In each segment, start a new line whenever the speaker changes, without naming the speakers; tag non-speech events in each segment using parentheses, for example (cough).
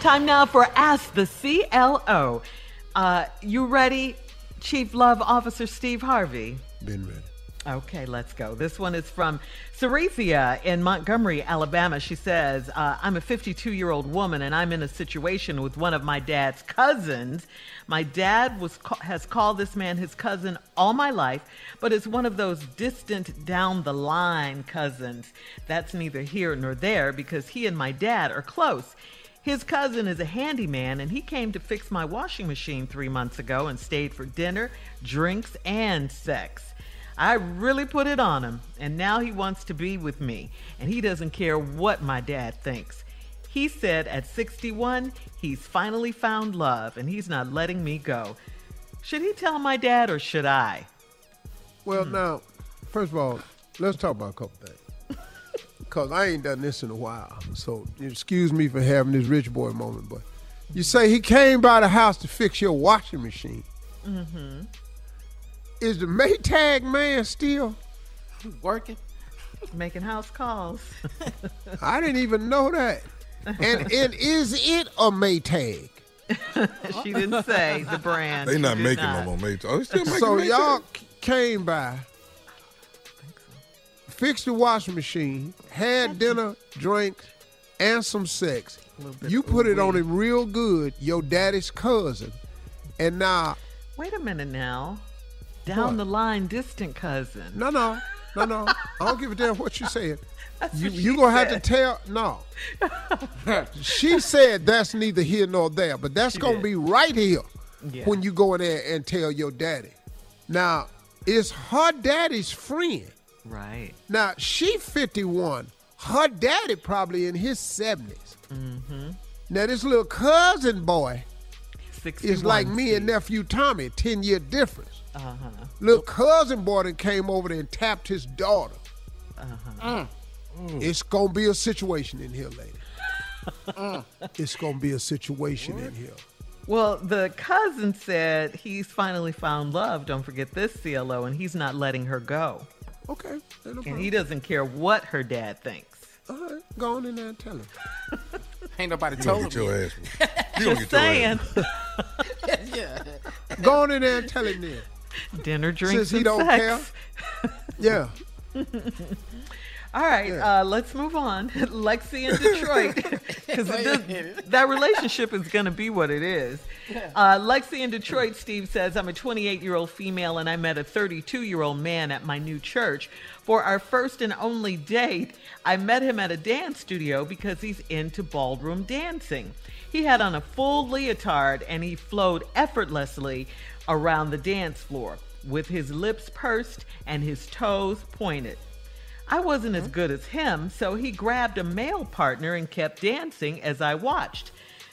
Time now for Ask the CLO. Uh, you ready, Chief Love Officer Steve Harvey?
Been ready.
Okay, let's go. This one is from Ceresia in Montgomery, Alabama. She says, uh, I'm a 52 year old woman and I'm in a situation with one of my dad's cousins. My dad was has called this man his cousin all my life, but it's one of those distant down the line cousins. That's neither here nor there because he and my dad are close. His cousin is a handyman, and he came to fix my washing machine three months ago and stayed for dinner, drinks, and sex. I really put it on him, and now he wants to be with me, and he doesn't care what my dad thinks. He said at 61, he's finally found love, and he's not letting me go. Should he tell my dad, or should I?
Well, hmm. now, first of all, let's talk about a couple things because I ain't done this in a while. So excuse me for having this rich boy moment, but you say he came by the house to fix your washing machine. Mm-hmm. Is the Maytag man still
working?
Making house calls.
I didn't even know that. And, and is it a Maytag?
she didn't say the brand.
They not making
not.
no more Maytag. Oh, still making
so
Maytag?
y'all came by fixed the washing machine, had dinner, drinks, and some sex. You put it on him real good, your daddy's cousin. And now.
Wait a minute now. Down what? the line, distant cousin.
No, no. No, no. I don't give a damn what you (laughs) said.
That's
you
you
gonna
said.
have to tell no. (laughs) she said that's neither here nor there, but that's
She
gonna
did.
be right here
Yeah.
when you go in there and tell your daddy. Now, it's her daddy's friend.
Right.
Now she 51. Her daddy probably in his 70s.
Mm-hmm.
Now this little cousin boy is like me and nephew Tommy, 10 year difference.
Uh-huh.
Little cousin boy that came over there and tapped his daughter.
Uh-huh.
It's gonna be a situation in here, lady. (laughs) it's gonna be a situation in here.
Well, the cousin said he's finally found love. Don't forget this, CLO, and he's not letting her go.
Okay. No
and he doesn't care what her dad thinks.
All right, go on in there and tell him. (laughs)
Ain't nobody
You
told (laughs)
gonna get your ass. You gonna
Just saying. (laughs)
yeah.
Go on in there and tell him then.
Dinner, drinks,
Since he
and
don't
sex.
Yeah.
All right,
Yeah.
uh, let's move on. (laughs) Lexi in Detroit, (laughs) (laughs) because
Wait a minute.
that relationship is going to be what it is. Uh, Lexi in Detroit, Steve says, I'm a 28 year old female and I met a 32 year old man at my new church. For our first and only date, I met him at a dance studio because he's into ballroom dancing. He had on a full leotard and he flowed effortlessly around the dance floor with his lips pursed and his toes pointed. I wasn't as mm-hmm. good as him, so he grabbed a male partner and kept dancing as I watched.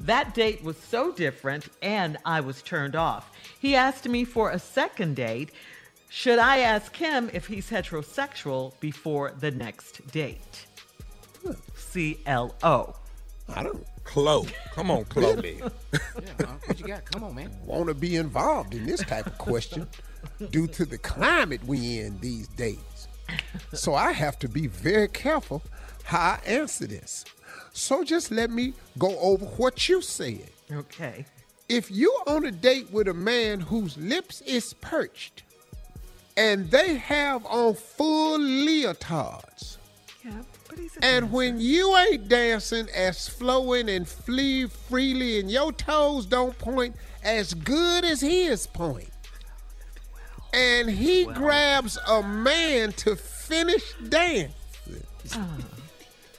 That date was so different, and I was turned off. He asked me for a second date. Should I ask him if he's heterosexual before the next date? CLO.
I don't
Chloe. Come on, Chloe. (laughs)
Yeah, what you got? Come on, man.
want to be involved in this type of question due to the climate we in these days. So I have to be very careful how I answer this. So just let me go over what you said.
Okay.
If you're on a date with a man whose lips is perched and they have on full leotards,
Yeah, but he's a
and when you ain't dancing as flowing and flee freely and your toes don't point as good as his point, and he grabs a man to finish dancing,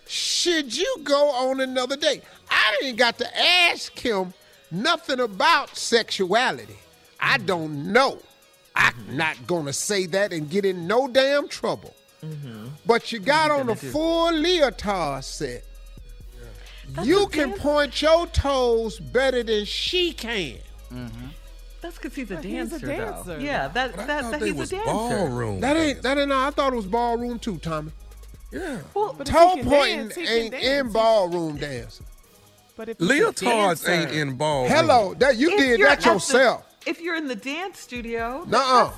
should you go on another date? I ain't got to ask him nothing about sexuality. I don't know. I'm not gonna say that and get in no damn trouble. But you got on a full leotard set. you can point your toes better than she can.
That's because he's a
But he's
dancer,
a dancer.
though. Yeah, that,
But I
that,
thought
that
they
he's
was
a dancer.
ballroom.
That ain't that ain't. I thought it was ballroom too, Tommy.
Yeah.
Well,
But
Toe pointing
dance,
ain't
dance.
in ballroom dancing.
But if he's a
Leotards
dancer-
ain't in ballroom.
Hello, that you
if
did that
at the-
yourself.
if you're in the dance studio,
Nuh-uh.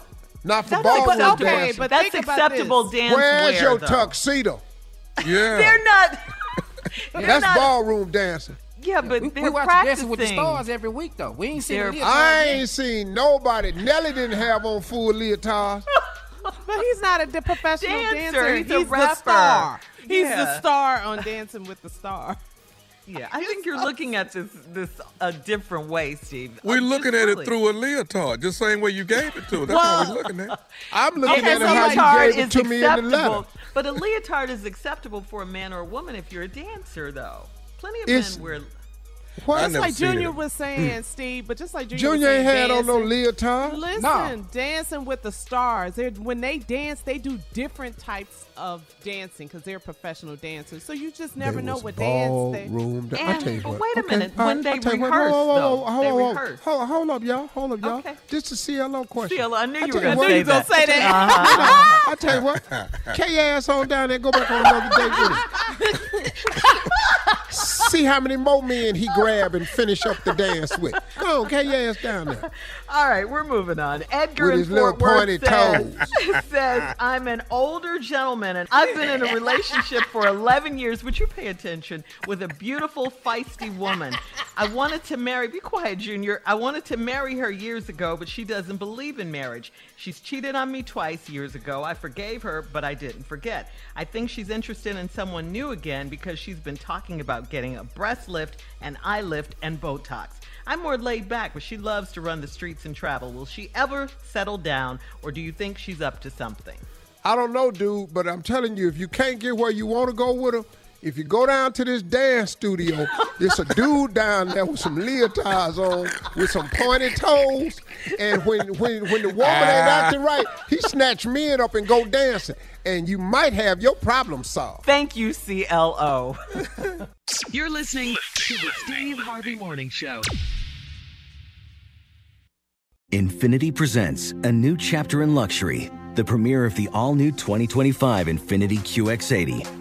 Not for
that's
ballroom
acceptable.
okay,
dancing.
but
that's acceptable
this.
dance
Where's
wear,
your
though.
tuxedo?
Yeah.
They're not. (laughs) (laughs) they're
That's
not-
ballroom dancing.
Yeah, but
We,
they're
we watch
practicing.
Dancing with the Stars every week, though. We ain't seen
They're-
leotard
I
yet.
ain't seen nobody. Nelly didn't have on full leotards. (laughs)
But he's not a professional
Dancer,
dancer.
he's
He's,
a rapper.
the star. He's
Yeah.
the star on Dancing with the Star.
Yeah, I think you're looking at this this a different way, Steve.
We're
I'm
uh,
looking
at
really-
it through a leotard, just same way you gave it to us. That's how we're looking at.
I'm looking
Okay,
at
so
it how you gave it to me in the
acceptable,
letter.
but a leotard is acceptable for a man or a woman if you're a dancer, though. Plenty of
It's-
men wear.
What?
Just like Junior
it.
was saying, mm. Steve, but just like Junior,
Junior
saying,
had on no
dancing-
leotard.
Listen,
No.
dancing with the stars. They're, when they dance, they do different types of dancing because they're professional dancers. So you just never
They
know what dance they.
ballroom da- I
And-
tell you what.
wait a
Okay,
minute,
all
when they
I what,
rehearse,
whoa, whoa,
though,
hold, hold,
rehearse.
Hold, hold up, y'all. Hold up, y'all.
Okay.
Just a CLO question.
CLO, I knew you
I
were going to say that.
say that. (laughs) (laughs)
I tell you what, K ass on down there, go back on another him. (laughs) See how many more men he grab and finish up the dance with. Go on, K your ass down there. (laughs)
All right, we're moving on. Edgar
With
in
his little
Worth
pointed
says, (laughs) says, I'm an older gentleman and I've been in a relationship for 11 years. Would you pay attention? With a beautiful, feisty woman. I wanted to marry, be quiet, Junior. I wanted to marry her years ago, but she doesn't believe in marriage. She's cheated on me twice years ago. I forgave her, but I didn't forget. I think she's interested in someone new again because she's been talking about getting a breast lift, an eye lift, and Botox. I'm more laid back, but she loves to run the streets and travel. Will she ever settle down, or do you think she's up to something?
I don't know, dude, but I'm telling you, if you can't get where you want to go with her, if you go down to this dance studio, there's a dude down there with some leotards on, with some pointed toes, and when when when the woman ain't acting ah. right, he snatch men up and go dancing, and you might have your problem solved.
Thank you, CLO. (laughs)
You're listening to the Steve Harvey Morning Show.
Infiniti presents a new chapter in luxury, the premiere of the all new 2025 Infiniti QX80,